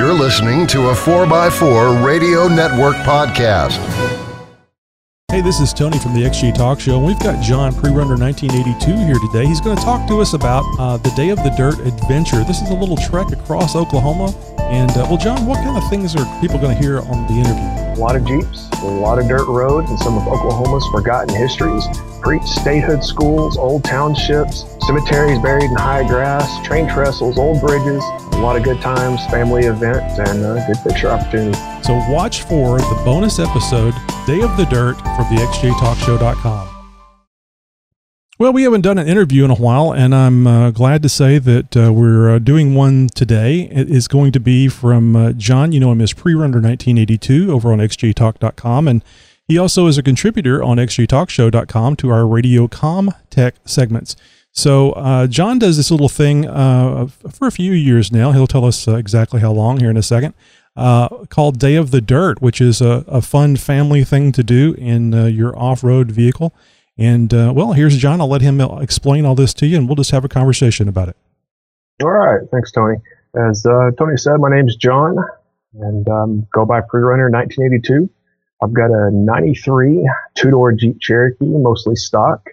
You're listening to a 4x4 Radio Network podcast. Hey, this is Tony from the XJ Talk Show, and we've got John Prerunner 1982 here today. He's going to talk to us about uh, the Day of the Dirt adventure. This is a little trek across Oklahoma. And, uh, well, John, what kind of things are people going to hear on the interview? A lot of Jeeps, a lot of dirt roads, and some of Oklahoma's forgotten histories. Preach statehood schools, old townships, cemeteries buried in high grass, train trestles, old bridges, a lot of good times, family events, and a good picture opportunity. So watch for the bonus episode, Day of the Dirt, from the XJTalkShow.com. Well, we haven't done an interview in a while, and I'm uh, glad to say that uh, we're uh, doing one today. It is going to be from uh, John. You know him as Prerunner 1982 over on XJTalk.com, and he also is a contributor on XJTalkShow.com to our Radio Com Tech segments. So uh, John does this little thing uh, for a few years now. He'll tell us exactly how long here in a second. called Day of the Dirt, which is a, a fun family thing to do in your off-road vehicle. And uh, well, here's John. I'll let him explain all this to you, and we'll just have a conversation about it. All right. Thanks, Tony. As uh, Tony said, my name's John, and um, go by Prerunner 1982. I've got a 93 two door Jeep Cherokee, mostly stock.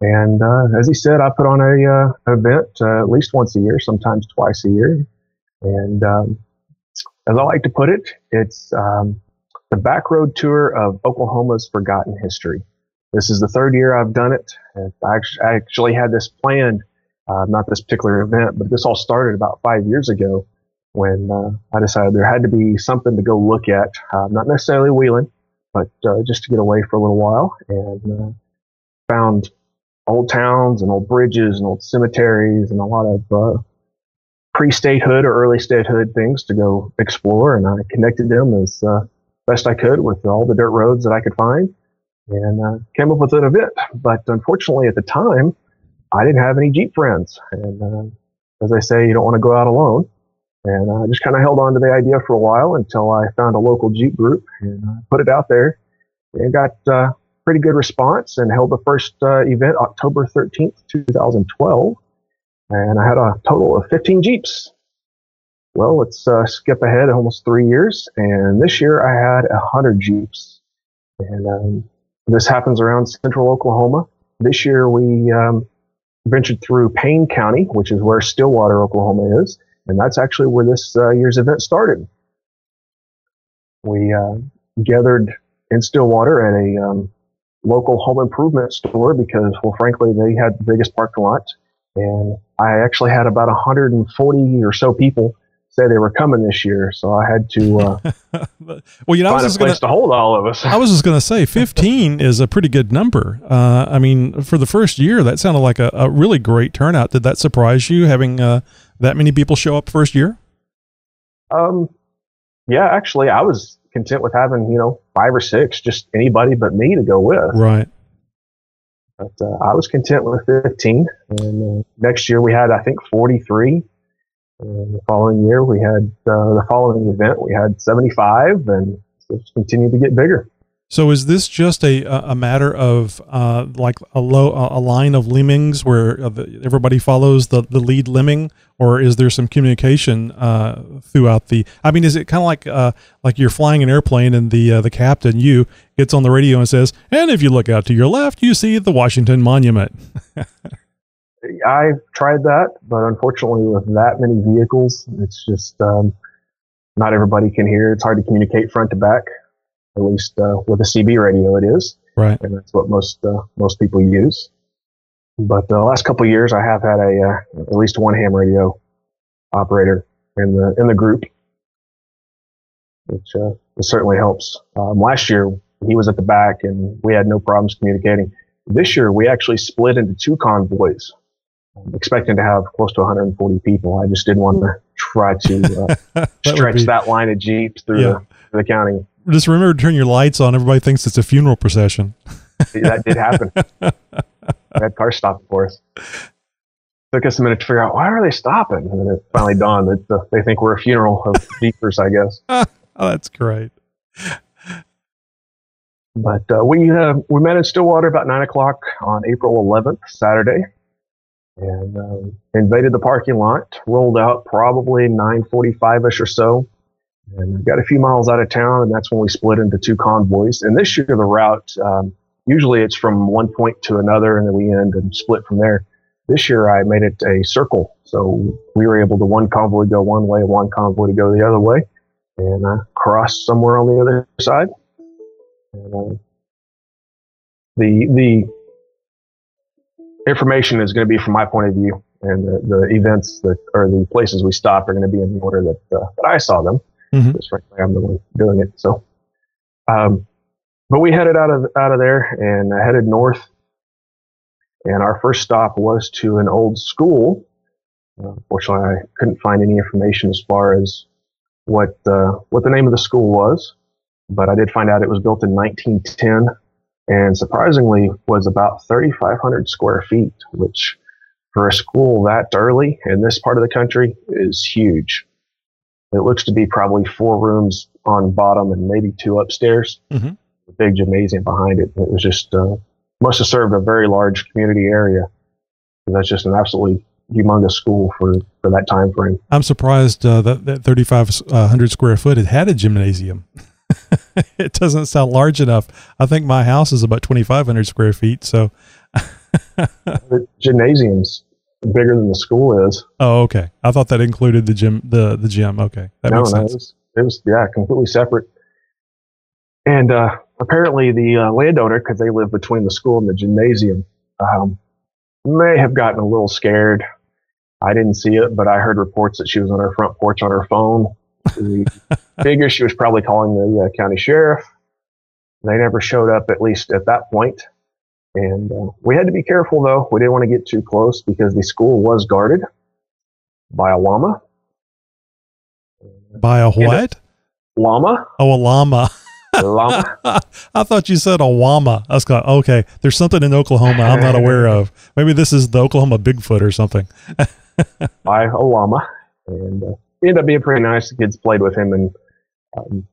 And uh, as he said, I put on a uh, event uh, at least once a year, sometimes twice a year. And um, as I like to put it, it's um, the back road tour of Oklahoma's forgotten history. This is the third year I've done it. I actually had this planned, uh, not this particular event, but this all started about five years ago when uh, I decided there had to be something to go look at, uh, not necessarily wheeling, but uh, just to get away for a little while and uh, found old towns and old bridges and old cemeteries and a lot of uh, pre-statehood or early statehood things to go explore. And I connected them as best I could with all the dirt roads that I could find and uh, came up with an event. But unfortunately, at the time, I didn't have any Jeep friends. And uh, as I say, you don't want to go out alone. And I just kind of held on to the idea for a while until I found a local Jeep group and uh, put it out there and got uh, pretty good response and held the first uh, event October 13th, 2012. And I had a total of 15 Jeeps. Well, let's uh, skip ahead almost three years. And this year I had 100 Jeeps. And um, this happens around central Oklahoma. This year we um, ventured through Payne County, which is where Stillwater, Oklahoma is, and that's actually where this uh, year's event started. We uh, gathered in Stillwater at a um, local home improvement store because, well, frankly, they had the biggest parking lot, and I actually had about 140 or so people say they were coming this year, so I had to. Uh, well, you know, I was a place gonna, to hold all of us. I was just going to say, fifteen is a pretty good number. Uh, I mean, for the first year, that sounded like a, a really great turnout. Did that surprise you having uh, that many people show up first year? Um, yeah, actually, I was content with having you know five or six, just anybody but me to go with. Right. But uh, I was content with 15. And uh, next year we had, I think, 43. And the following year, we had uh, the following event, we had 75, and it's continued to get bigger. So is this just a a matter of uh, like a low a line of lemmings where everybody follows the, the lead lemming, or is there some communication uh, throughout the? I mean, is it kind of like uh, like you're flying an airplane and the uh, the captain you gets on the radio and says, "And if you look out to your left, you see the Washington Monument." I've tried that, but unfortunately, with that many vehicles, it's just um, not everybody can hear. It's hard to communicate front to back. At least uh, with a CB radio, it is. Right. And that's what most uh, most people use. But the last couple years, I have had a uh, at least one ham radio operator in the in the group, which, uh, certainly helps. Um, last year, he was at the back, and we had no problems communicating. This year, we actually split into two convoys expecting to have close to 140 people. I just didn't want to try to uh, stretch be, that line of jeeps through, yeah. the, the, county. Just remember to turn your lights on. Everybody thinks it's a funeral procession. that did happen. that car stopped for us. Took us a minute to figure out why are they stopping, and then it finally dawned that uh, they think we're a funeral of jeepers. I guess. oh, that's great. But uh, we uh, we met in Stillwater about nine o'clock on April 11th, Saturday and um, invaded the parking lot. Rolled out probably 9:45ish or so. and got a few miles out of town, and that's when we split into two convoys. And this year, the route um, usually it's from one point to another, and then we end and split from there. This year, I made it a circle, so we were able to one convoy go one way, one convoy to go the other way, and uh, cross somewhere on the other side. And, uh, the the information is going to be from my point of view, and the, the events that or the places we stop are going to be in the order that uh, that I saw them. Mm-hmm. Because frankly, I'm the one doing it. So, um, but we headed out of out of there and uh, headed north. And our first stop was to an old school. Uh, unfortunately, I couldn't find any information as far as what uh, what the name of the school was, but I did find out it was built in 1910 and surprisingly was about 3,500 square feet, which for a school that early in this part of the country is huge. It looks to be probably four rooms on bottom and maybe two upstairs. Mm-hmm. A big gymnasium behind it. It was just uh, must have served a very large community area. That's just an absolutely humongous school for, for that time frame. I'm surprised uh, that, that 3,500 square foot it had a gymnasium. it doesn't sound large enough. I think my house is about 2,500 square feet. So the gymnasium's bigger than the school is. Oh, okay. I thought that included the gym. The the gym. Okay, that no, makes no, sense. It was, it was yeah, completely separate. And uh, apparently, the uh, landowner, because they live between the school and the gymnasium, um, may have gotten a little scared. I didn't see it, but I heard reports that she was on her front porch on her phone figure she was probably calling the uh, county sheriff. They never showed up, at least at that point. And uh, we had to be careful, though. We didn't want to get too close because the school was guarded by a llama. By a what? A llama. Oh, a llama. llama. I thought you said a llama. I was going, okay, there's something in Oklahoma I'm not aware of. Maybe this is the Oklahoma Bigfoot or something. by a llama. And uh, ended up being pretty nice. The kids played with him, and um,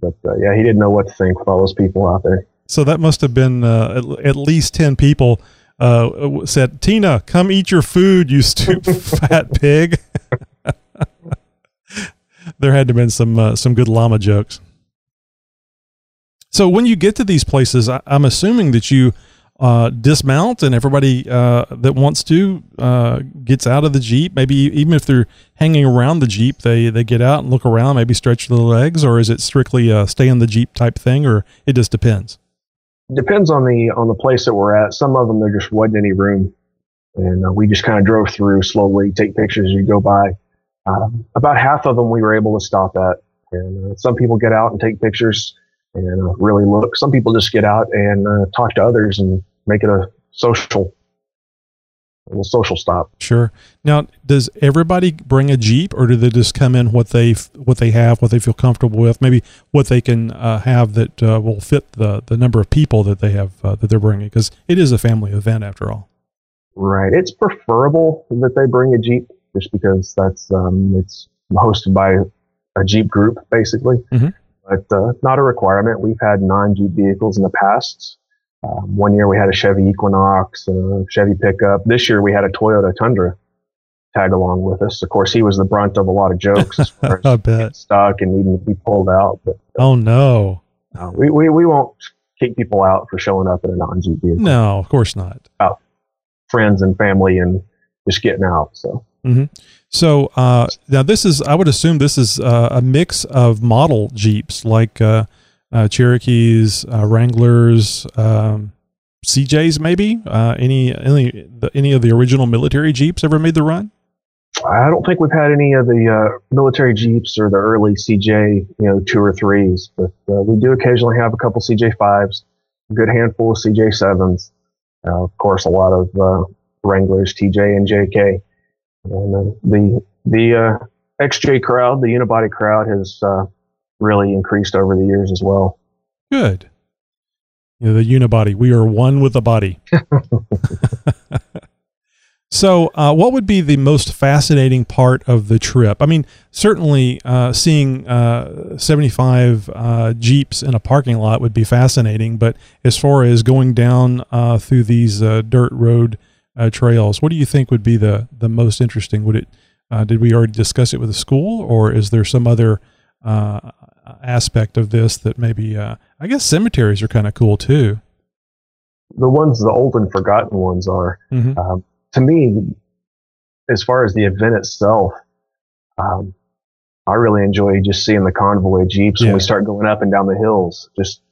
but uh, yeah, he didn't know what to think with all those people out there. So that must have been uh, at, at, least ten people uh, said, "Tina, come eat your food, you stupid fat pig." there had to have been some uh, some good llama jokes. So when you get to these places, I, I'm assuming that you uh, dismount and everybody uh, that wants to uh, gets out of the jeep. Maybe even if they're hanging around the jeep they they get out and look around maybe stretch their legs or is it strictly a stay in the jeep type thing or it just depends? Depends on the on the place that we're at. Some of them there just wasn't any room. And uh, we just kind of drove through slowly take pictures as you go by. Um, about half of them we were able to stop at. And uh, some people get out and take pictures and uh, really look. Some people just get out and talk to others and make it a social a social stop. Sure. Now, does everybody bring a jeep, or do they just come in what they what they have, what they feel comfortable with, maybe what they can uh, have that uh, will fit the the number of people that they have uh, that they're bringing? Because it is a family event after all. Right. It's preferable that they bring a jeep, just because that's um, it's hosted by a jeep group, basically. Mm-hmm. But uh, not a requirement. We've had non jeep vehicles in the past um, one year we had a Chevy Equinox, a Chevy pickup. This year we had a Toyota Tundra tag along with us. Of course, he was the brunt of a lot of jokes as far I bet. stuck and needing to be pulled out. But uh, oh no, uh, we, we we won't kick people out for showing up in a non-Jeep vehicle. No, of course not. About friends and family and just getting out. So. Mm-hmm. So uh, now this is, I would assume this is uh, a mix of model Jeeps, like uh, uh, Cherokees, uh, Wranglers, um, CJs, maybe uh, any any the, any of the original military Jeeps ever made the run? I don't think we've had any of the uh, military Jeeps or the early CJ, you know, two or threes, but uh, we do occasionally have a couple CJ fives, a good handful of CJ sevens, uh, of course, a lot of Wranglers, TJ and JK, and the the XJ crowd, the unibody crowd, has really increased over the years as well. Good. You know, the unibody. We are one with the body. so, uh, what would be the most fascinating part of the trip? I mean, certainly uh, seeing uh, 75 uh, Jeeps in a parking lot would be fascinating, but as far as going down uh, through these uh, dirt road trails, what do you think would be the, the most interesting? Would it, did we already discuss it with the school, or is there some other uh, aspect of this that maybe uh, I guess cemeteries are kind of cool too. The ones, the old and forgotten ones are. Mhm. Um, to me, as far as the event itself, um, I really enjoy just seeing the convoy of jeeps when we start going up and down the hills. Just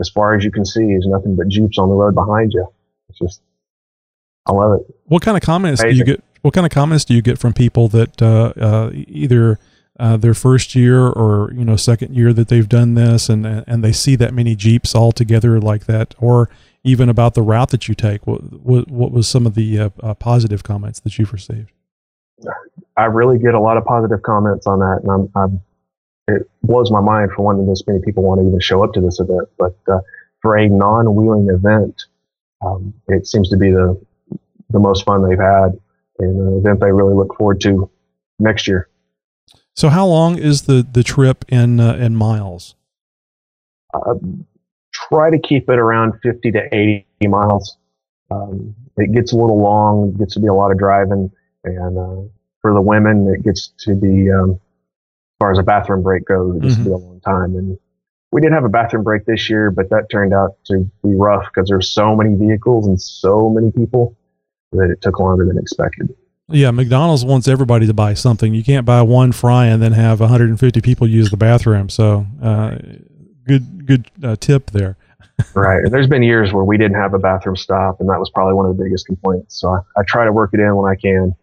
as far as you can see, is nothing but jeeps on the road behind you. It's just, I love it. What kind of comments do you get? What kind of comments do you get from people that uh, uh, either uh, their first year or you know second year that they've done this, and and they see that many jeeps all together like that, or even about the route that you take? What what, what was some of the uh, uh, positive comments that you've received? I really get a lot of positive comments on that, and I'm, I'm it blows my mind for one that this many people want to even show up to this event. But uh, for a non-wheeling event, um, it seems to be the the most fun they've had, and an event they really look forward to next year. So how long is the the trip in uh, in miles? Uh, try to keep it around 50 to 80 miles. Um, it gets a little long, it gets to be a lot of driving, and uh, for the women, it gets to be, um, as far as a bathroom break goes, it gets to be a long time. And we did have a bathroom break this year, but that turned out to be rough because there's so many vehicles and so many people that it took longer than expected. Yeah, McDonald's wants everybody to buy something. You can't buy one fry and then have 150 people use the bathroom. So, uh, good good uh, tip there. right. And there's been years where we didn't have a bathroom stop, and that was probably one of the biggest complaints. So I, I try to work it in when I can.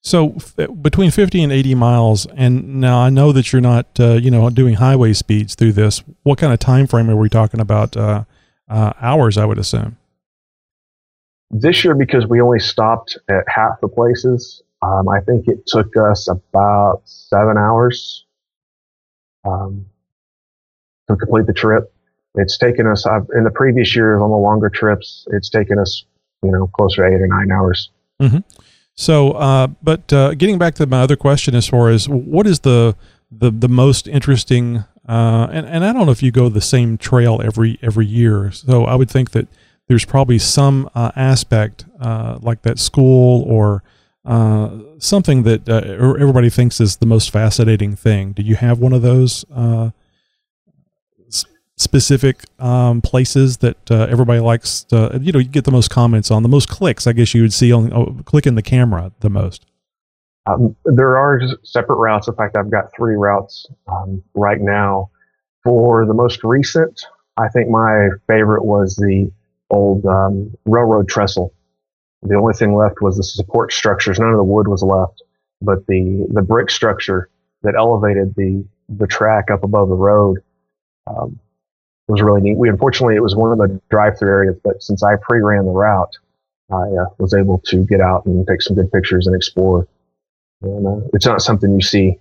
So f- between 50 and 80 miles, and now I know that you're not, uh, you know, doing highway speeds through this. What kind of time frame are we talking about? Uh, uh, hours, I would assume. This year because we only stopped at half the places um, i think it took us about seven hours um, to complete the trip. It's taken us I've, in the previous years on the longer trips it's taken us you know closer to eight or nine hours. So, uh, but uh, getting back to my other question, as far as what is the the the most interesting, uh, and and I don't know if you go the same trail every every year. So I would think that there's probably some uh, aspect uh, like that school or uh, something that uh, everybody thinks is the most fascinating thing. Do you have one of those uh, specific um, places that uh, everybody likes? To, you know, you get the most comments on, the most clicks. I guess you would see on oh, clicking the camera the most. um, there are separate routes in fact i've got three routes um, right now for the most recent i think my favorite was the old um, railroad trestle The only thing left was the support structures. None of the wood was left, but the the brick structure that elevated the the track up above the road um, was really neat. We unfortunately it was one of the drive-through areas, but since I pre-ran the route, I uh, was able to get out and take some good pictures and explore. And uh, it's not something you see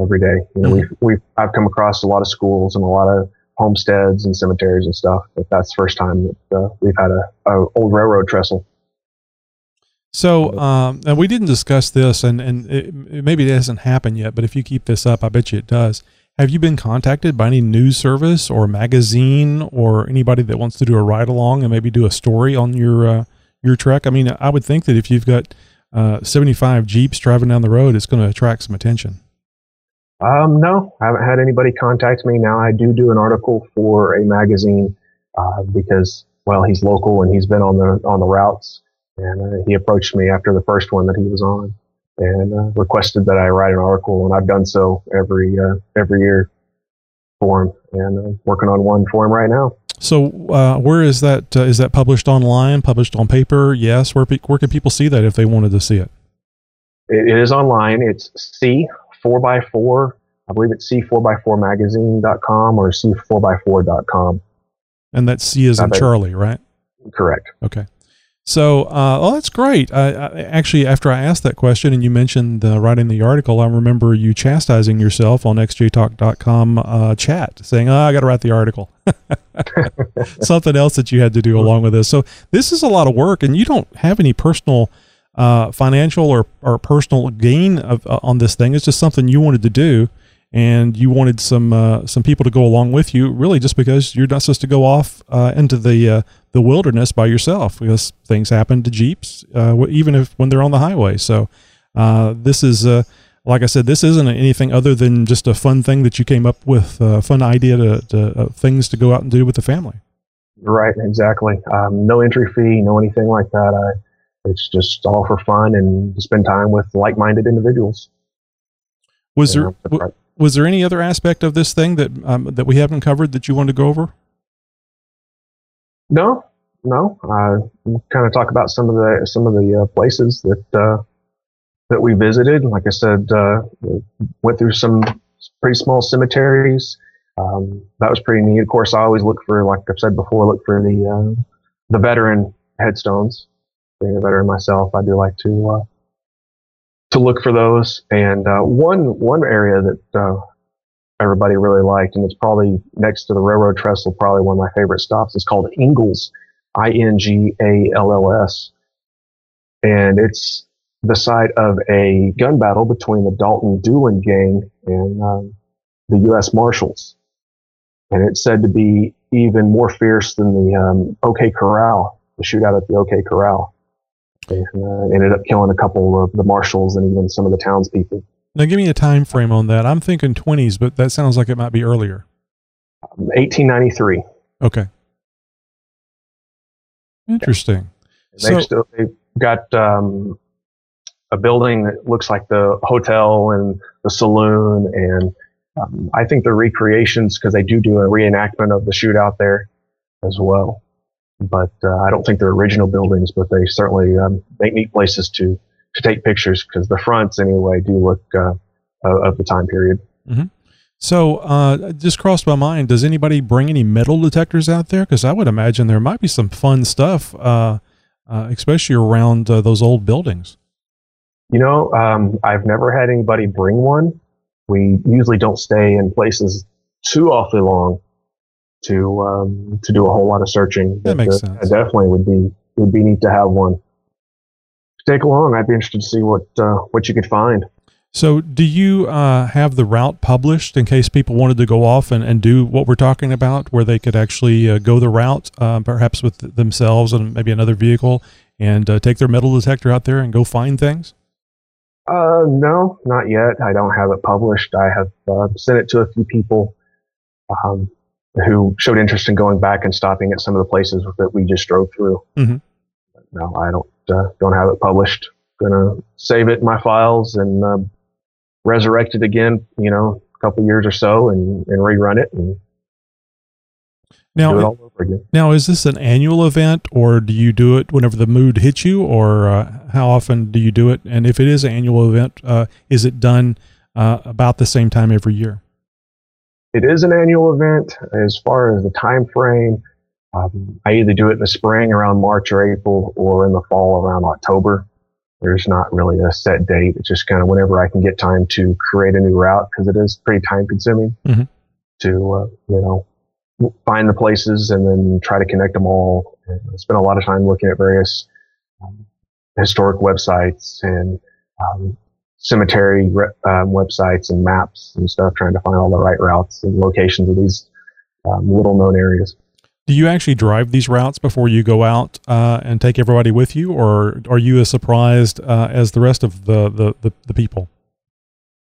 every day. You know, we've we've I've come across a lot of schools and a lot of homesteads and cemeteries and stuff, but that's the first time that uh, we've had a, a old railroad trestle. So, um, and we didn't discuss this, and and it, maybe it hasn't happened yet. But if you keep this up, I bet you it does. Have you been contacted by any news service or magazine or anybody that wants to do a ride along and maybe do a story on your uh, your trek? I mean, I would think that if you've got uh, seventy five jeeps driving down the road, it's going to attract some attention. Um, no, I haven't had anybody contact me. Now I do do an article for a magazine uh, because, well, he's local and he's been on the on the routes, and uh, he approached me after the first one that he was on and uh, requested that I write an article, and I've done so every uh, every year for him, and uh, working on one for him right now. So, uh, where is that? Uh, is that published online? Published on paper? Yes. Where pe- where can people see that if they wanted to see it? It, it is online. It's C four by four. I believe it's C4x4 magazine.com or C4x4.com. And that C is in. Charlie, right? Correct. Okay. So, uh, oh, that's great. I, I, actually, after I asked that question and you mentioned uh, writing the article, I remember you chastising yourself on xjtalk.com uh, chat, saying, "Oh, I got to write the article." Something else that you had to do along with this. So, this is a lot of work, and you don't have any personal, uh, financial or, or personal gain of, uh, on this thing. It's just something you wanted to do, and you wanted some uh, some people to go along with you, really, just because you're not supposed to go off uh, into the uh, the wilderness by yourself because things happen to jeeps, uh, even if when they're on the highway. So this is like I said, this isn't anything other than just a fun thing that you came up with, a fun idea to, to things to go out and do with the family. Right, exactly. Um, no entry fee, no anything like that. I, it's just all for fun and to spend time with like-minded individuals. Was there w- was there any other aspect of this thing that um, that we haven't covered that you wanted to go over? No, no. Uh, kind of talk about some of the some of the uh, places that uh, that we visited. Like I said, uh, went through some pretty small cemeteries. Um, that was pretty neat. Of course, I always look for, like I've said before, look for the uh, the veteran headstones. Being a veteran myself, I do like to uh, to look for those. And one one area that everybody really liked, and it's probably next to the railroad trestle, probably one of my favorite stops. It's called Ingalls, I N G A L L S, and it's the site of a gun battle between the Dalton Doolin gang and um, the U.S. Marshals, and it's said to be even more fierce than the um, OK Corral, the shootout at the OK Corral. Uh, ended up killing a couple of the marshals and even some of the townspeople. Now, give me a time frame on that. I'm thinking 20s, but that sounds like it might be earlier. 1893. Okay. Interesting. Yeah. They've still they've got um, a building that looks like the hotel and the saloon, and um, I think the recreations because they do do a reenactment of the shootout there as well. But uh, I don't think they're original buildings, but they certainly um, make neat places to to take pictures because the fronts anyway do look uh, of the time period. Mm-hmm. So, uh, just crossed my mind. Does anybody bring any metal detectors out there? Because I would imagine there might be some fun stuff, uh, uh, especially around uh, those old buildings. You know, um, I've never had anybody bring one. We usually don't stay in places too awfully long to um, to do a whole lot of searching. That makes sense. I definitely would be would be neat to have one take along. I'd be interested to see what uh, what you could find. So, do you uh, have the route published in case people wanted to go off and, and do what we're talking about, where they could actually uh, go the route, uh, perhaps with themselves and maybe another vehicle, and uh, take their metal detector out there and go find things? Uh, no, not yet. I don't have it published. I have uh, sent it to a few people um, who showed interest in going back and stopping at some of the places that we just drove through. Mm-hmm. No, I don't uh, don't have it published. Gonna save it in my files and uh, resurrect it again. You know, a couple years or so, and, and rerun it and now, do it all over again. Now, is this an annual event, or do you do it whenever the mood hits you, or uh, how often do you do it? And if it is an annual event, uh, is it done uh, about the same time every year? It is an annual event. As far as the time frame, um, I either do it in the spring around March or April or in the fall around October. There's not really a set date. It's just kind of whenever I can get time to create a new route because it is pretty time consuming mm-hmm. to, uh, you know, find the places and then try to connect them all. And I spend a lot of time looking at various um, historic websites and um, cemetery re- um, websites and maps and stuff, trying to find all the right routes and locations of these um, little known areas do you actually drive these routes before you go out uh, and take everybody with you, or are you as surprised uh, as the rest of the, the, the, the, people?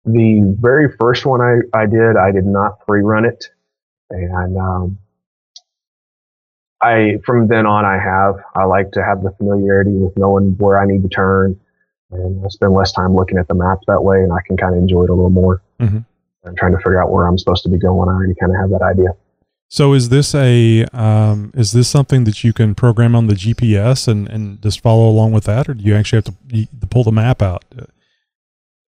The very first one I, I did, I did not pre run it. And um, I from then on, I have. I like to have the familiarity with knowing where I need to turn. And I spend less time looking at the map that way, and I can kind of enjoy it a little more. Mm-hmm. I'm trying to figure out where I'm supposed to be going. I already kind of have that idea. So is this a um, is this something that you can program on the GPS and, and just follow along with that, or do you actually have to, to pull the map out?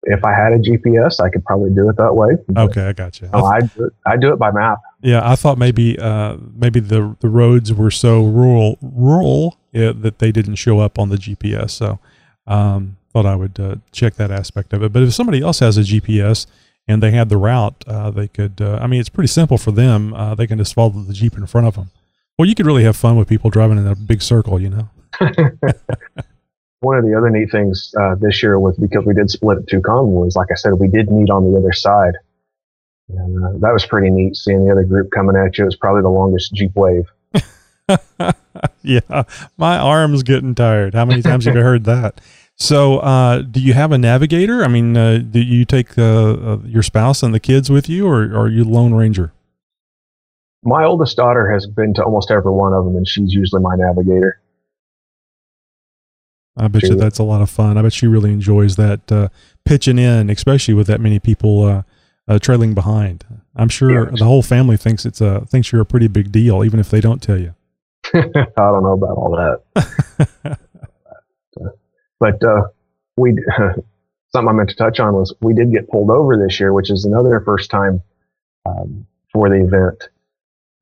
If I had a GPS, I could probably do it that way. Okay, I got you. No, I do, I do it by map. Yeah, I thought maybe uh, maybe the the roads were so rural rural yeah, that they didn't show up on the GPS. So um, thought I would uh, check that aspect of it. But if somebody else has a GPS and they had the route, uh, they could. Uh, I mean, it's pretty simple for them. Uh, they can just follow the jeep in front of them. Well, you could really have fun with people driving in a big circle, you know. One of the other neat things uh, this year was because we did split at Tucumán was, like I said, we did meet on the other side, and uh, that was pretty neat. Seeing the other group coming at you, it was probably the longest jeep wave. yeah, my arm's getting tired. How many times have you heard that? So, uh, do you have a navigator? I mean, uh, do you take uh, your spouse and the kids with you, or, or are you lone ranger? My oldest daughter has been to almost every one of them, and she's usually my navigator. I bet you that's a lot of fun. I bet she really enjoys that uh, pitching in, especially with that many people uh, uh, trailing behind. I'm sure yeah. the whole family thinks it's a thinks you're a pretty big deal, even if they don't tell you. I don't know about all that. but uh, we something I meant to touch on was we did get pulled over this year, which is another first time um, for the event.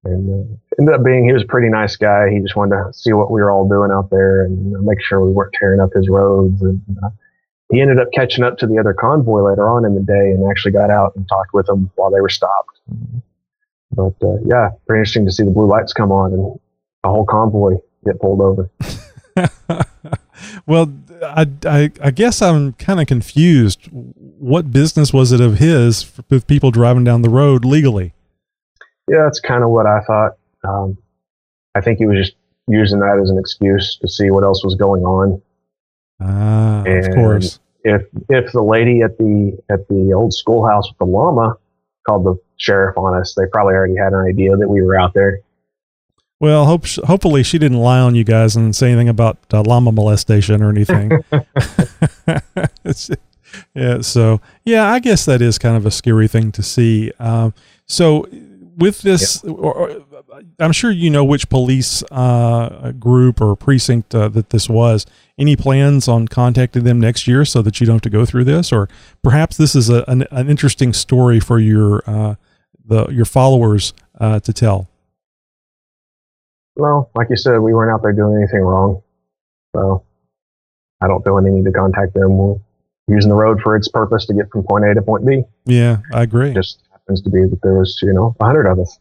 And uh, ended up being he was a pretty nice guy. He just wanted to see what we were all doing out there and make sure we weren't tearing up his roads. And uh, he ended up catching up to the other convoy later on in the day and actually got out and talked with them while they were stopped. But uh, yeah, pretty interesting to see the blue lights come on and a whole convoy get pulled over. well, I, I, I, guess I'm kind of confused. What business was it of his with people driving down the road legally? Yeah, that's kind of what I thought. Um, I think he was just using that as an excuse to see what else was going on. Ah, and of course. If if the lady at the at the old schoolhouse with the llama called the sheriff on us, they probably already had an idea that we were out there. Well, hope hopefully she didn't lie on you guys and say anything about uh, llama molestation or anything. yeah, so yeah, I guess that is kind of a scary thing to see. Um, so with this, yeah. or, I'm sure you know which police uh, group or precinct uh, that this was. Any plans on contacting them next year so that you don't have to go through this, or perhaps this is a, an, an interesting story for your uh, the your followers uh, to tell. Well, like you said, we weren't out there doing anything wrong, so I don't feel any need to contact them. We're using the road for its purpose to get from point A to point B. Yeah, I agree. It just happens to be that there was, you know, a hundred of us.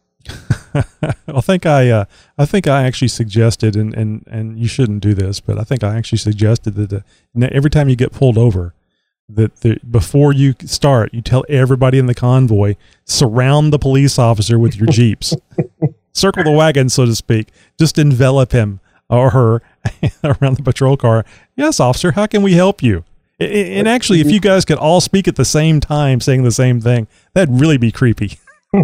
I think I, uh, I think I actually suggested, and, and, and you shouldn't do this, but I think I actually suggested that uh, every time you get pulled over, that the, before you start, you tell everybody in the convoy, surround the police officer with your jeeps, circle the wagon, so to speak, just envelop him or her around the patrol car. Yes, officer, how can we help you? And actually, if you guys could all speak at the same time, saying the same thing, that'd really be creepy.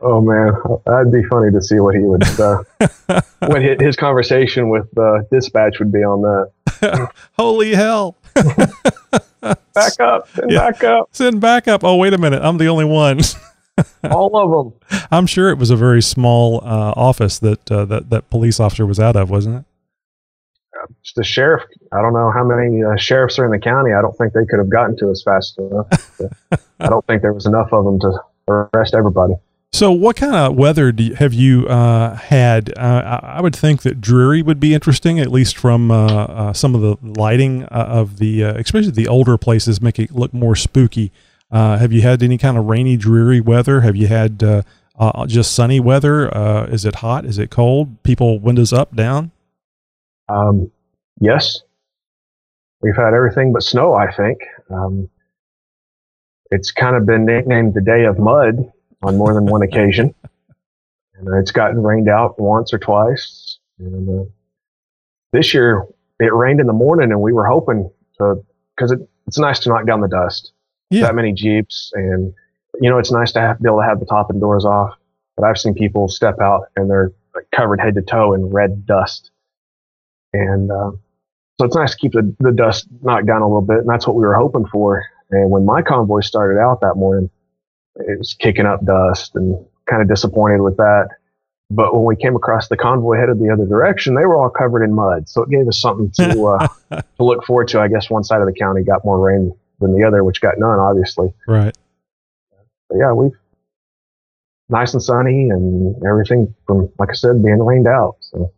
oh man, that'd be funny to see what he would, uh, what his conversation with uh, dispatch would be on that. Holy hell! back up, send yeah. back up, send back up. Oh wait a minute, I'm the only one. All of them. I'm sure it was a very small uh, office that uh, that that police officer was out of, wasn't it? the sheriff. I don't know how many uh, sheriffs are in the county. I don't think they could have gotten to us fast enough. I don't think there was enough of them to arrest everybody. So, what kind of weather you, have you uh, had? Uh, I would think that dreary would be interesting, at least from uh, uh some of the lighting uh, of the, uh, especially the older places, make it look more spooky. Have you had any kind of rainy, dreary weather? Have you had just sunny weather? is it hot? Is it cold? People windows up, down? Um, yes, we've had everything but snow. I think um, it's kind of been nicknamed the Day of Mud on more than one occasion, and uh, it's gotten rained out once or twice. And uh, this year, it rained in the morning, and we were hoping to because it, it's nice to knock down the dust. Yeah. That many jeeps, and you know, it's nice to have, be able to have the top and doors off. But I've seen people step out and they're like, covered head to toe in red dust and uh, so it's nice to keep the, the dust knocked down a little bit. And that's what we were hoping for. And when my convoy started out that morning, it was kicking up dust and kind of disappointed with that. But when we came across the convoy headed the other direction, they were all covered in mud. So it gave us something to uh, to look forward to. I guess one side of the county got more rain than the other, which got none, obviously. Right. But yeah, we've nice and sunny and everything from, like I said, being rained out. So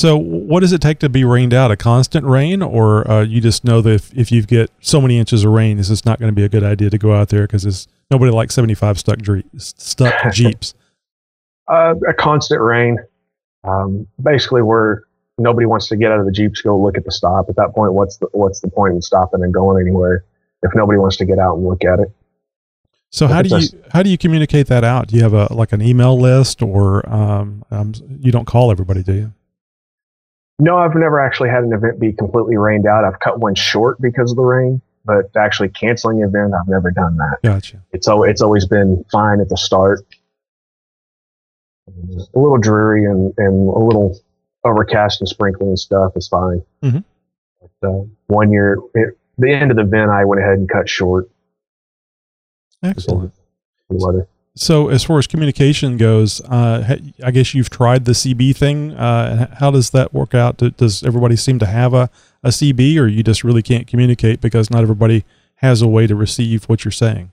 so, what does it take to be rained out? A constant rain, or uh, you just know that if, if you get so many inches of rain, it's just not going to be a good idea to go out there because nobody likes seventy five stuck stuck jeeps. Uh, a constant rain, um, basically, where nobody wants to get out of the jeeps, go look at the stop. At that point, what's the what's the point in stopping and going anywhere if nobody wants to get out and look at it? So how do you how do you communicate that out? Do you have a like an email list, or um, um, you don't call everybody, do you? No, I've never actually had an event be completely rained out. I've cut one short because of the rain, but actually canceling an event, I've never done that. Gotcha. It's al- it's always been fine at the start. A little dreary and, and a little overcast and sprinkling and stuff is fine. Mhm. But, uh, one year, it, the end of the event, I went ahead and cut short. Excellent. Weather. So, as far as communication goes, uh, I guess you've tried the CB thing. Uh, how does that work out? Does everybody seem to have a, a CB, or you just really can't communicate because not everybody has a way to receive what you're saying?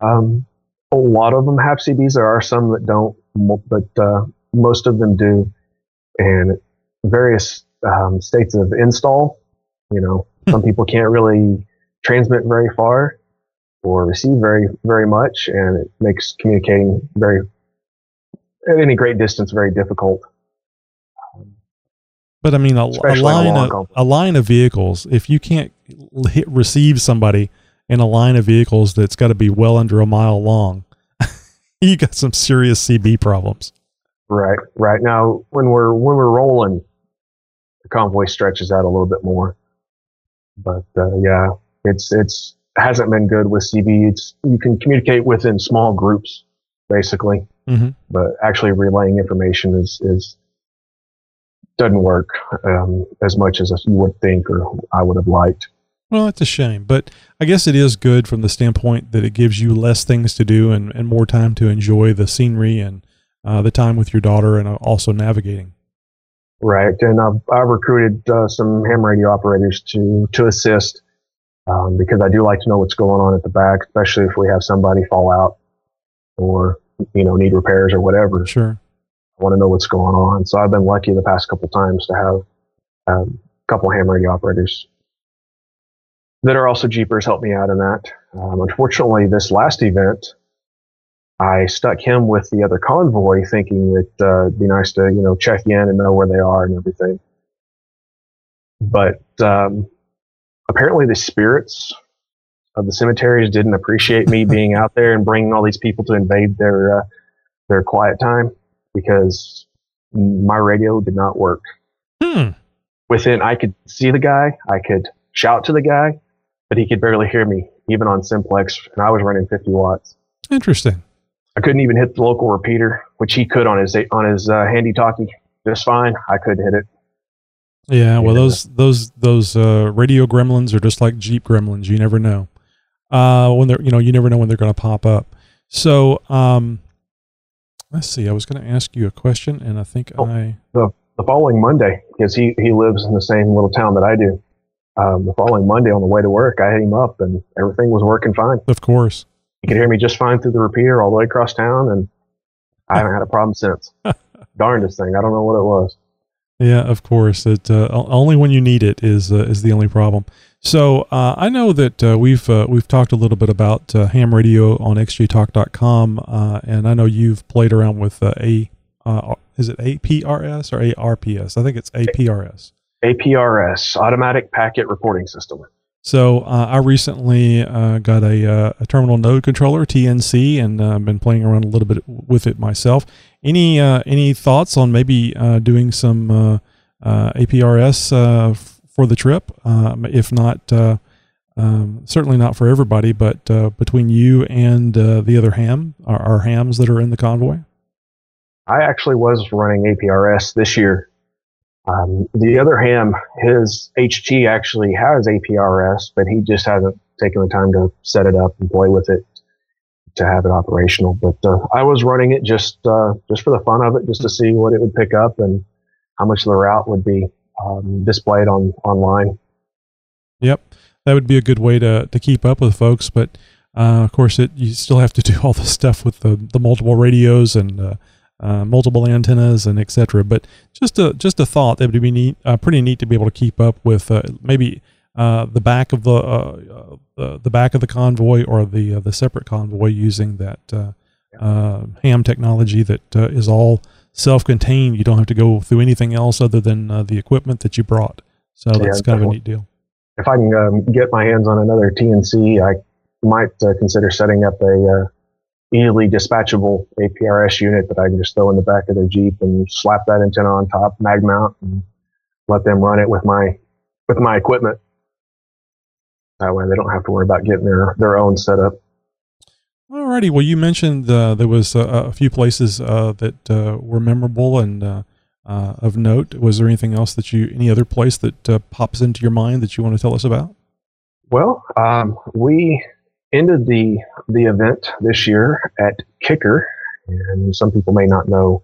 Um, a lot of them have CBs. There are some that don't, but uh, most of them do. And various um, states of install. You know, some people can't really transmit very far or receive very very much, and it makes communicating very at any great distance very difficult. But I mean, a, a line along of, a line of vehicles. If you can't hit, receive somebody in a line of vehicles that's got to be well under a mile long, you got some serious CB problems. Right, right now when we're when we're rolling, the convoy stretches out a little bit more. But uh, yeah, it's it's hasn't been good with CB. It's you can communicate within small groups basically, Mhm. but actually relaying information is is doesn't work um, as much as you would think or I would have liked. Well, it's a shame, but I guess it is good from the standpoint that it gives you less things to do and, and more time to enjoy the scenery and uh, the time with your daughter and also navigating. Right, and I've, I've recruited uh, some ham radio operators to to assist um, because I do like to know what's going on at the back, especially if we have somebody fall out or you know need repairs or whatever. Sure. I want to know what's going on. So I've been lucky the past couple times to have um, a couple ham radio operators that are also Jeepers help me out in that. Um, unfortunately, this last event, I stuck him with the other convoy, thinking that uh, it'd be nice to you know check in and know where they are and everything. But um, apparently, the spirits of the cemeteries didn't appreciate me being out there and bringing all these people to invade their uh, their quiet time because my radio did not work. Hmm. Within, I could see the guy, I could shout to the guy, but he could barely hear me, even on simplex, and I was running 50 watts. Interesting. I couldn't even hit the local repeater, which he could on his on his uh, handy talkie just fine. I couldn't hit it. Yeah. Well, Yeah. those those those uh, radio gremlins are just like Jeep gremlins. You never know uh, when they're you know you never know when they're going to pop up. So um, let's see. I was going to ask you a question, and I think Oh. I The following Monday, because he he lives in the same little town that I do. Um, the following Monday on the way to work, I hit him up, and everything was working fine. of course. He could hear me just fine through the repeater all the way across town, and I haven't had a problem since. Darndest thing. I don't know what it was. Yeah, of course. It uh, only when you need it is uh, is the only problem. So uh, I know that uh, we've uh, we've talked a little bit about uh, ham radio on xjtalk.com, uh, and I know you've played around with uh, a uh, is it APRS or ARPS? I think it's APRS. APRS, Automatic Packet Reporting System. So uh, I recently uh, got a, uh, a terminal node controller TNC and uh, been playing around a little bit with it myself. Any uh, any thoughts on maybe uh, doing some APRS f- for the trip? Um, if not, um, certainly not for everybody, but between you and the other ham, our, our hams that are in the convoy. I actually was running APRS this year. Um, the other ham, his HT actually has APRS, but he just hasn't taken the time to set it up and play with it to have it operational. But uh, I was running it just uh, just for the fun of it, just to see what it would pick up and how much of the route would be um, displayed on online. Yep, that would be a good way to to keep up with folks. But uh, of course, it you still have to do all the stuff with the the multiple radios and uh, multiple antennas and etc. But just a just a thought that would be neat, uh, pretty neat to be able to keep up with uh, maybe uh, the back of the uh, uh, the back of the convoy or the uh, the separate convoy using that uh, uh, ham technology that uh, is all self-contained. You don't have to go through anything else other than uh, the equipment that you brought. So Yeah, that's kind of a neat deal. If I can um, get my hands on another TNC, I might uh, consider setting up a uh, easily dispatchable APRS unit that I can just throw in the back of their Jeep and slap that antenna on top, mag mount, and let them run it with my with my equipment. That way, they don't have to worry about getting their their own setup. Alrighty. Well, you mentioned uh, there was a, a few places uh, that uh, were memorable and uh, uh, of note. Was there anything else that you, any other place that uh, pops into your mind that you want to tell us about? Well, um, we ended the the event this year at Kicker, and some people may not know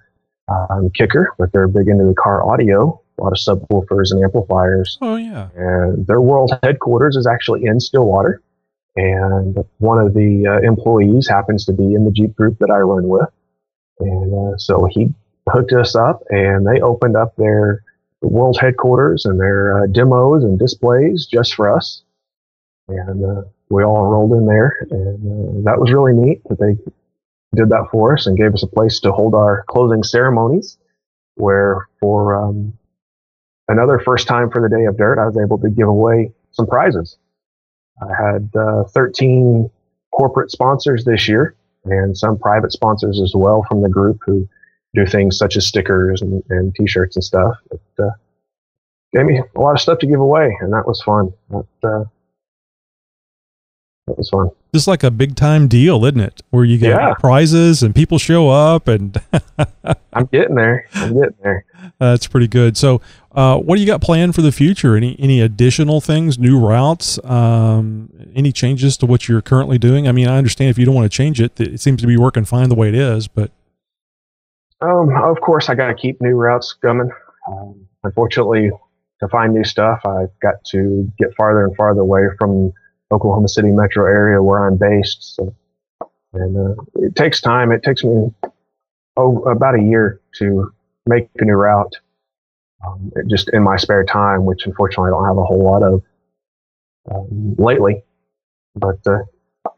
um, Kicker, but they're big into the car audio, a lot of subwoofers and amplifiers. Oh yeah. And their world headquarters is actually in Stillwater, and one of the uh, employees happens to be in the Jeep group that I run with, and uh, so he hooked us up, and they opened up their world headquarters and their uh, demos and displays just for us. And uh, we all enrolled in there, and uh, that was really neat that they did that for us and gave us a place to hold our closing ceremonies. Where for um, another first time for the Day of Dirt, I was able to give away some prizes. I had uh, 13 corporate sponsors this year and some private sponsors as well from the group who do things such as stickers and, and t-shirts and stuff. Uh, gave me a lot of stuff to give away, and that was fun. That, uh, that was fun. Just like a big time deal, isn't it? Where you get Yeah. prizes and people show up, and I'm getting there. I'm getting there. that's pretty good. So, uh, what do you got planned for the future? Any any additional things, new routes, um, any changes to what you're currently doing? I mean, I understand if you don't want to change it, it seems to be working fine the way it is, but Um, of course, I got to keep new routes coming. Um, unfortunately, to find new stuff, I've got to get farther and farther away from Oklahoma City metro area where I'm based. So, and uh, it takes time. It takes me oh about a year to make a new route. Um, just in my spare time, which unfortunately I don't have a whole lot of um, lately. But uh,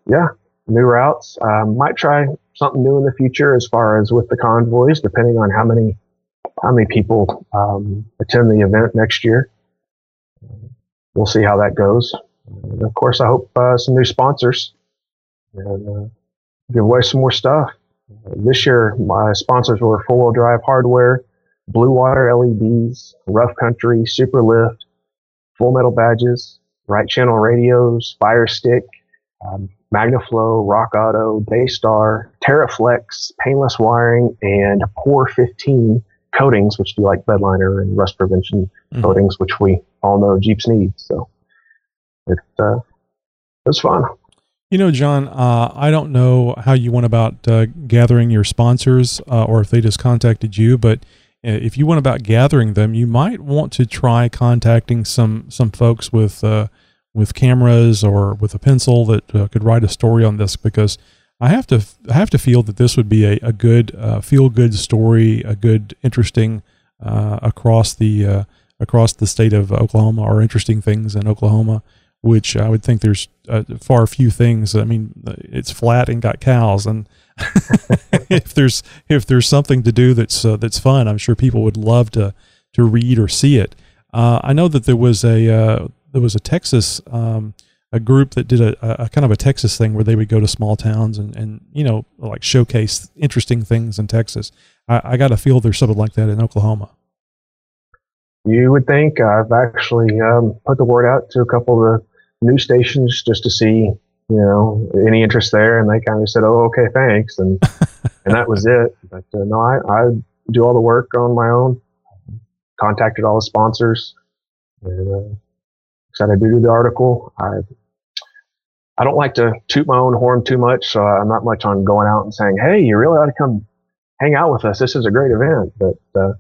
yeah, new routes. Might try something new in the future as far as with the convoys, depending on how many how many people um, attend the event next year. We'll see how that goes. And of course, I hope uh, some new sponsors and uh, give away some more stuff. This year, my sponsors were 4 Wheel Drive Hardware, Blue Water LEDs, Rough Country, Superlift, Full Metal Badges, Right Channel Radios, Firestik, um, MagnaFlow, RockAuto, Daystar, Teraflex, Painless Wiring, and Core 15 coatings, which do like bedliner and rust prevention Mhm. coatings, which we all know Jeeps need. So it, uh, was fun. You know, John, uh, I don't know how you went about uh, gathering your sponsors uh, or if they just contacted you, but uh, if you went about gathering them, you might want to try contacting some some folks with uh, with cameras or with a pencil that could write a story on this because I have to I have to feel that this would be a, a good feel good story, a good interesting across the across the state of Oklahoma or interesting things in Oklahoma which I would think there's uh, far few things. I mean, it's flat and got cows, and if there's if there's something to do that's uh, that's fun, I'm sure people would love to to read or see it. Uh, I know that there was a uh, there was a Texas um, a group that did a, a kind of a Texas thing where they would go to small towns and and you know like showcase interesting things in Texas. I, I got to feel there's something like that in Oklahoma. You would think I've actually um, put the word out to a couple of the news stations just to see, you know, any interest there, and they kind of said, "Oh, okay, thanks," and and that was it. But uh, no, I, I do all the work on my own. Contacted all the sponsors, and uh, said I do the article. I I don't like to toot my own horn too much, so I'm not much on going out and saying, "Hey, you really ought to come hang out with us. This is a great event." But uh,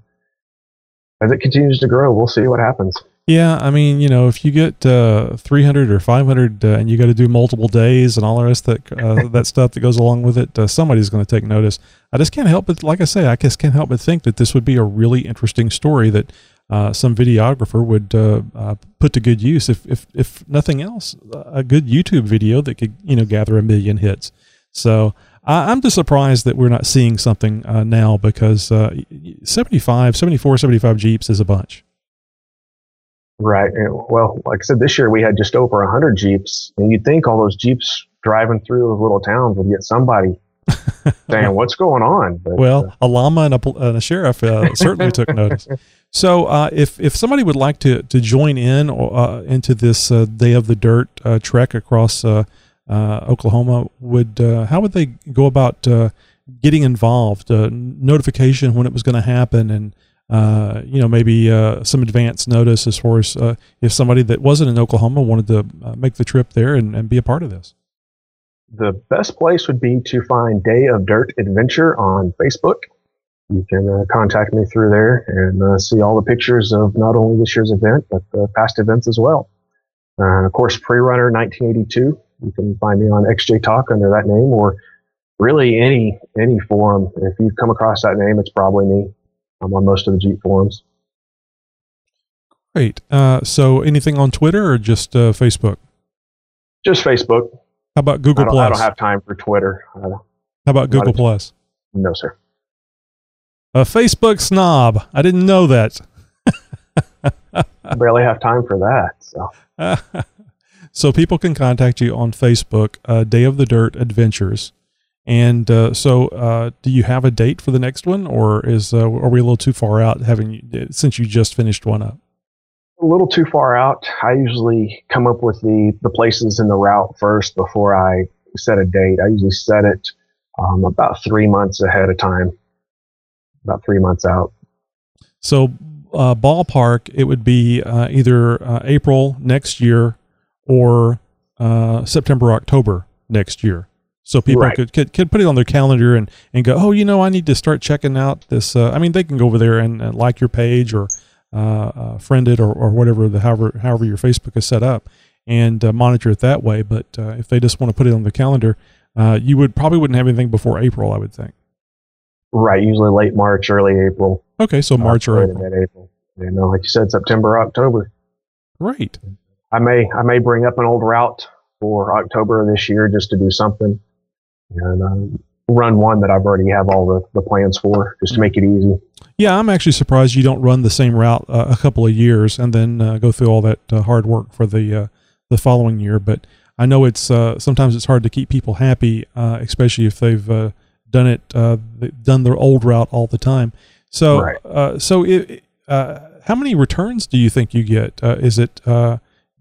as it continues to grow, we'll see what happens. Yeah, I mean, you know, if you get uh, 300 or 500 uh, and you got to do multiple days and all the rest that uh, that stuff that goes along with it, uh, somebody's going to take notice. I just can't help but, like I say, I just can't help but think that this would be a really interesting story that uh, some videographer would uh, put to good use. If, if if nothing else, a good YouTube video that could you know gather a million hits. So I, I'm just surprised that we're not seeing something uh, now because uh, 75, 74, 75 Jeeps is a bunch. Right. Well, like I said, this year we had just over 100 Jeeps, and you'd think all those Jeeps driving through those little towns would get somebody saying, "What's going on?" But, well, uh, a llama and a, and a sheriff uh, certainly took notice. So, uh, if if somebody would like to to join in uh, into this uh, Day of the Dirt uh, trek across Oklahoma, would how would they go about getting involved? notification when it was going to happen, and you know maybe some advance notice as far as if somebody that wasn't in Oklahoma wanted to make the trip there and, and be a part of this the best place would be to find Day of Dirt Adventure on Facebook. You can uh, contact me through there and uh, see all the pictures of not only this year's event, but past events as well. Uh, of course, Pre-Runner 1982. You can find me on XJ Talk under that name or really any any forum. If you come across that name, it's probably me. I'm on most of the Jeep forums. Great. Uh, so anything on Twitter or just uh, Facebook? Just Facebook. How about Google I Plus? I don't have time for Twitter. How about Google Plus? No, sir. A Facebook snob. I didn't know that. I barely have time for that. So. so people can contact you on Facebook, uh, Day of the Dirt Adventures. And uh, so, uh, do you have a date for the next one, or is uh, are we a little too far out having since you just finished one up? a little too far out. I usually come up with the, the places in the route first before I set a date. I usually set it um, about three months ahead of time, about three months out. So, uh, ballpark, it would be uh, either uh, April next year or uh, September, October next year. So people right. could, could, could put it on their calendar and, and go, oh, you know, I need to start checking out this. Uh, I mean, they can go over there and, and like your page or uh, uh, friended or, or whatever the however however your Facebook is set up, and uh, monitor it that way. But uh, if they just want to put it on the calendar, uh, you would probably wouldn't have anything before April, I would think. Right, usually late March, early April. Okay, so March or April. Mid-April. You know, like you said, September, October. Right. I may I may bring up an old route for October of this year just to do something, and um, run one that I've already have all the, the plans for, just to make it easy. Yeah, I'm actually surprised you don't run the same route uh, a couple of years and then uh, go through all that uh, hard work for the uh, the following year. But I know it's uh, sometimes it's hard to keep people happy, uh, especially if they've done it done their old route all the time. So right. so it, how many returns do you think you get? is it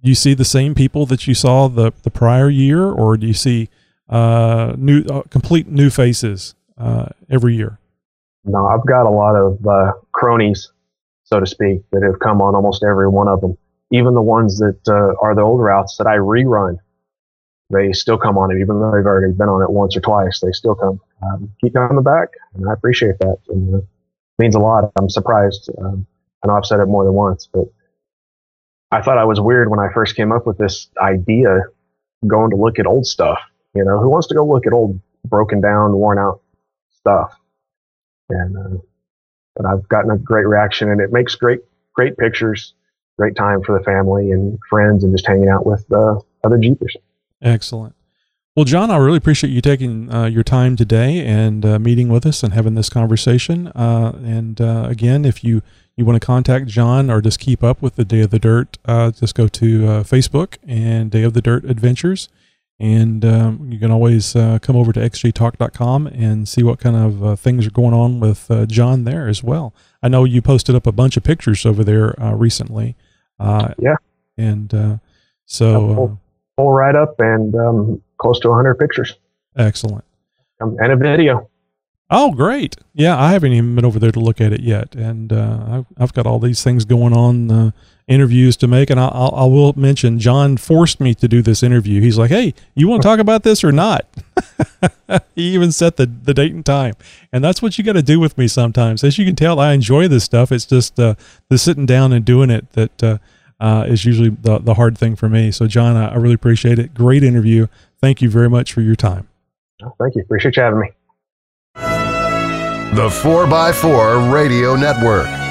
you see the same people that you saw the the prior year, or do you see new complete new faces uh, every year? No, I've got a lot of uh, cronies, so to speak, that have come on almost every one of them. Even the ones that uh, are the old routes that I rerun, they still come on it, even though they've already been on it once or twice. They still come. Um, keep coming back, and I appreciate that. And uh, means a lot. I'm surprised. Um, I know I've said it more than once, but I thought I was weird when I first came up with this idea, going to look at old stuff. You know, who wants to go look at old, broken down, worn out stuff? and uh, but I've gotten a great reaction, and it makes great great pictures, great time for the family and friends, and just hanging out with uh, other Jeepers. Excellent. Well, John, I really appreciate you taking uh, your time today and uh, meeting with us and having this conversation. Uh, and uh, again, if you you want to contact John or just keep up with the Day of the Dirt, uh, just go to Facebook and Day of the Dirt Adventures and um, you can always uh, come over to xjtalk.com and see what kind of uh, things are going on with uh, John there as well. I know you posted up a bunch of pictures over there uh, recently. Uh, yeah. And uh, so. full, full write up and um, close to 100 pictures. Excellent. Um, and a video. Oh, great. Yeah, I haven't even been over there to look at it yet. And I've, I've, got all these things going on interviews to make. And I, I, I, will mention John forced me to do this interview. He's like, "Hey, you want to talk about this or not?" he even set the the date and time, and that's what you got to do with me sometimes. As you can tell, I enjoy this stuff. It's just uh, the sitting down and doing it that uh, uh, is usually the the hard thing for me. So, John, I, I really appreciate it. Great interview. Thank you very much for your time. thank you. Appreciate you having me. The 4x4 Radio Network.